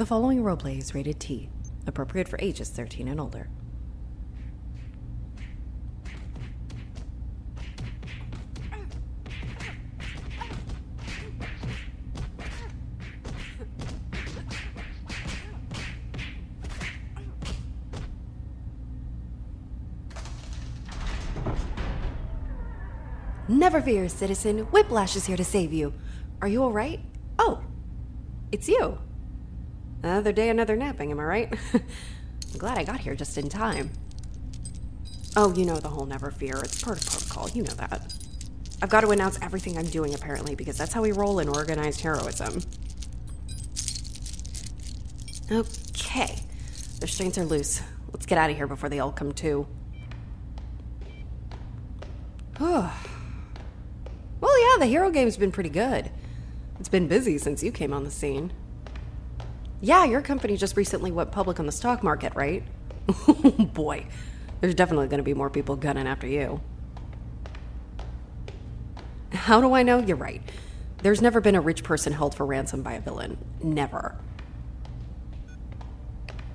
The following roleplay is rated T, appropriate for ages 13 and older. Never fear, citizen. Whiplash is here to save you. Are you all right? Oh, it's you. Another day, another napping, am I right? I'm glad I got here just in time. Oh, you know the whole never fear. It's part of protocol. You know that. I've got to announce everything I'm doing, apparently, because that's how we roll in organized heroism. Okay. The strings are loose. Let's get out of here before they all come to. well, yeah, the hero game's been pretty good. It's been busy since you came on the scene. Yeah, your company just recently went public on the stock market, right? Boy, there's definitely going to be more people gunning after you. How do I know? You're right. There's never been a rich person held for ransom by a villain. Never.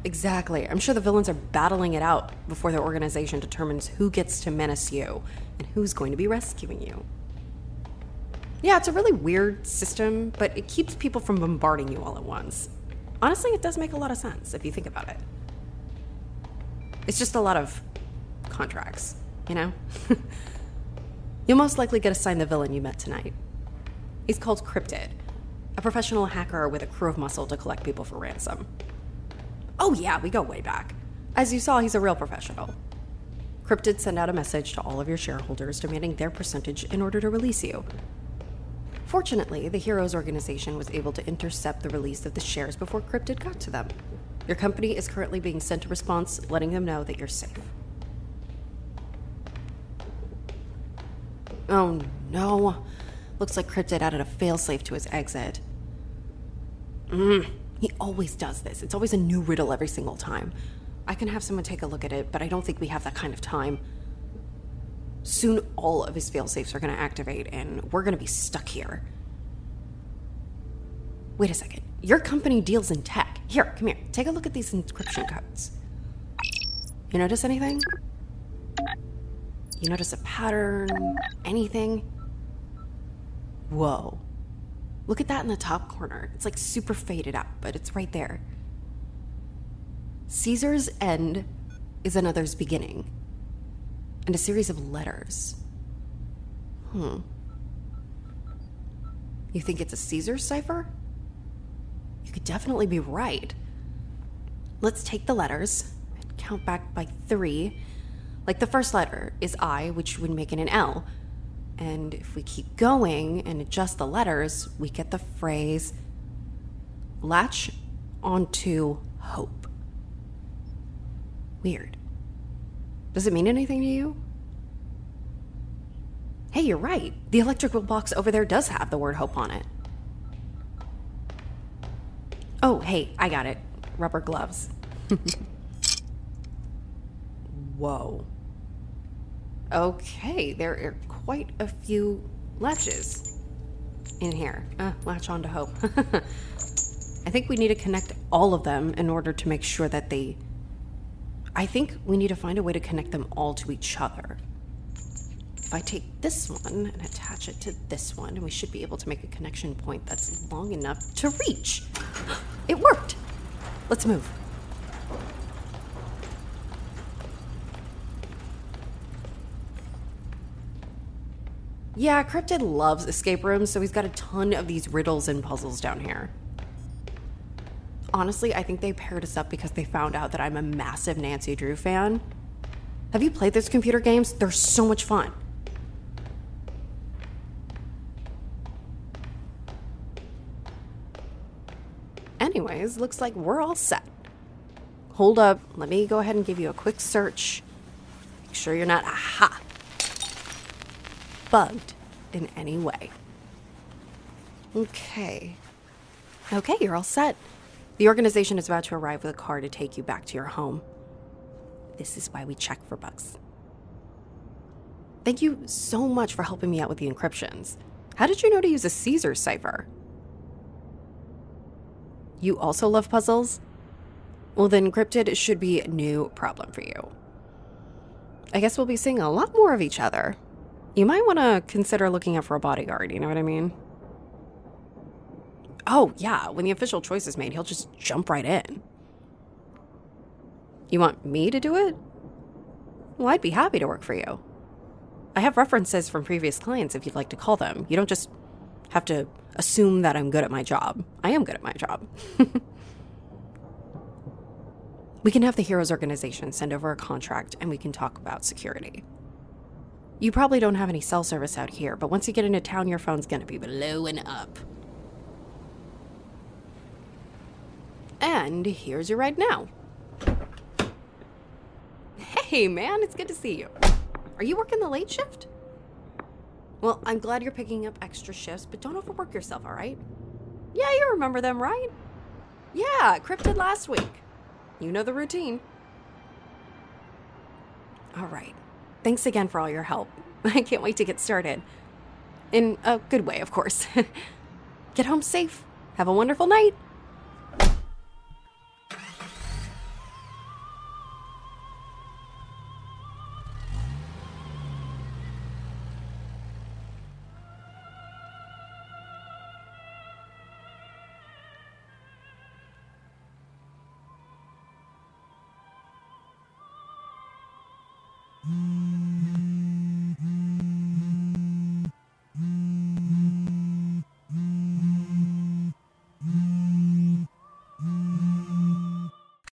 Exactly. I'm sure the villains are battling it out before their organization determines who gets to menace you and who's going to be rescuing you. Yeah, it's a really weird system, but it keeps people from bombarding you all at once. Honestly, it does make a lot of sense if you think about it. It's just a lot of contracts, you know? You'll most likely get assigned the villain you met tonight. He's called Cryptid, a professional hacker with a crew of muscle to collect people for ransom. Oh, yeah, we go way back. As you saw, he's a real professional. Cryptid sent out a message to all of your shareholders demanding their percentage in order to release you. Fortunately, the Heroes organization was able to intercept the release of the shares before Cryptid got to them. Your company is currently being sent a response letting them know that you're safe. Oh no. Looks like Cryptid added a failsafe to his exit. Mm, he always does this. It's always a new riddle every single time. I can have someone take a look at it, but I don't think we have that kind of time. Soon all of his failsafes are going to activate, and we're going to be stuck here. Wait a second. Your company deals in tech. Here, come here. Take a look at these encryption codes. You notice anything? You notice a pattern? Anything? Whoa. Look at that in the top corner. It's like super faded out, but it's right there. Caesar's end is another's beginning, and a series of letters. Hmm. You think it's a Caesar cipher? You could definitely be right. Let's take the letters and count back by three. Like the first letter is I, which would make it an L. And if we keep going and adjust the letters, we get the phrase latch onto hope. Weird. Does it mean anything to you? Hey, you're right. The electrical box over there does have the word hope on it. Oh, hey, I got it. Rubber gloves. Whoa. Okay, there are quite a few latches in here. Uh, latch on to hope. I think we need to connect all of them in order to make sure that they. I think we need to find a way to connect them all to each other. If I take this one and attach it to this one, we should be able to make a connection point that's long enough to reach. It worked! Let's move. Yeah, Cryptid loves escape rooms, so he's got a ton of these riddles and puzzles down here. Honestly, I think they paired us up because they found out that I'm a massive Nancy Drew fan. Have you played those computer games? They're so much fun. Anyways, looks like we're all set. Hold up, let me go ahead and give you a quick search. Make sure you're not, aha, bugged in any way. Okay. Okay, you're all set. The organization is about to arrive with a car to take you back to your home. This is why we check for bugs. Thank you so much for helping me out with the encryptions. How did you know to use a Caesar cipher? You also love puzzles? Well, then encrypted should be a new problem for you. I guess we'll be seeing a lot more of each other. You might want to consider looking out for a bodyguard, you know what I mean? Oh, yeah, when the official choice is made, he'll just jump right in. You want me to do it? Well, I'd be happy to work for you. I have references from previous clients if you'd like to call them. You don't just have to assume that I'm good at my job. I am good at my job. we can have the Heroes organization send over a contract and we can talk about security. You probably don't have any cell service out here, but once you get into town, your phone's gonna be blowing up. And here's your ride now. Hey, man, it's good to see you. Are you working the late shift? Well, I'm glad you're picking up extra shifts, but don't overwork yourself, all right? Yeah, you remember them, right? Yeah, cryptid last week. You know the routine. All right. Thanks again for all your help. I can't wait to get started. In a good way, of course. get home safe. Have a wonderful night.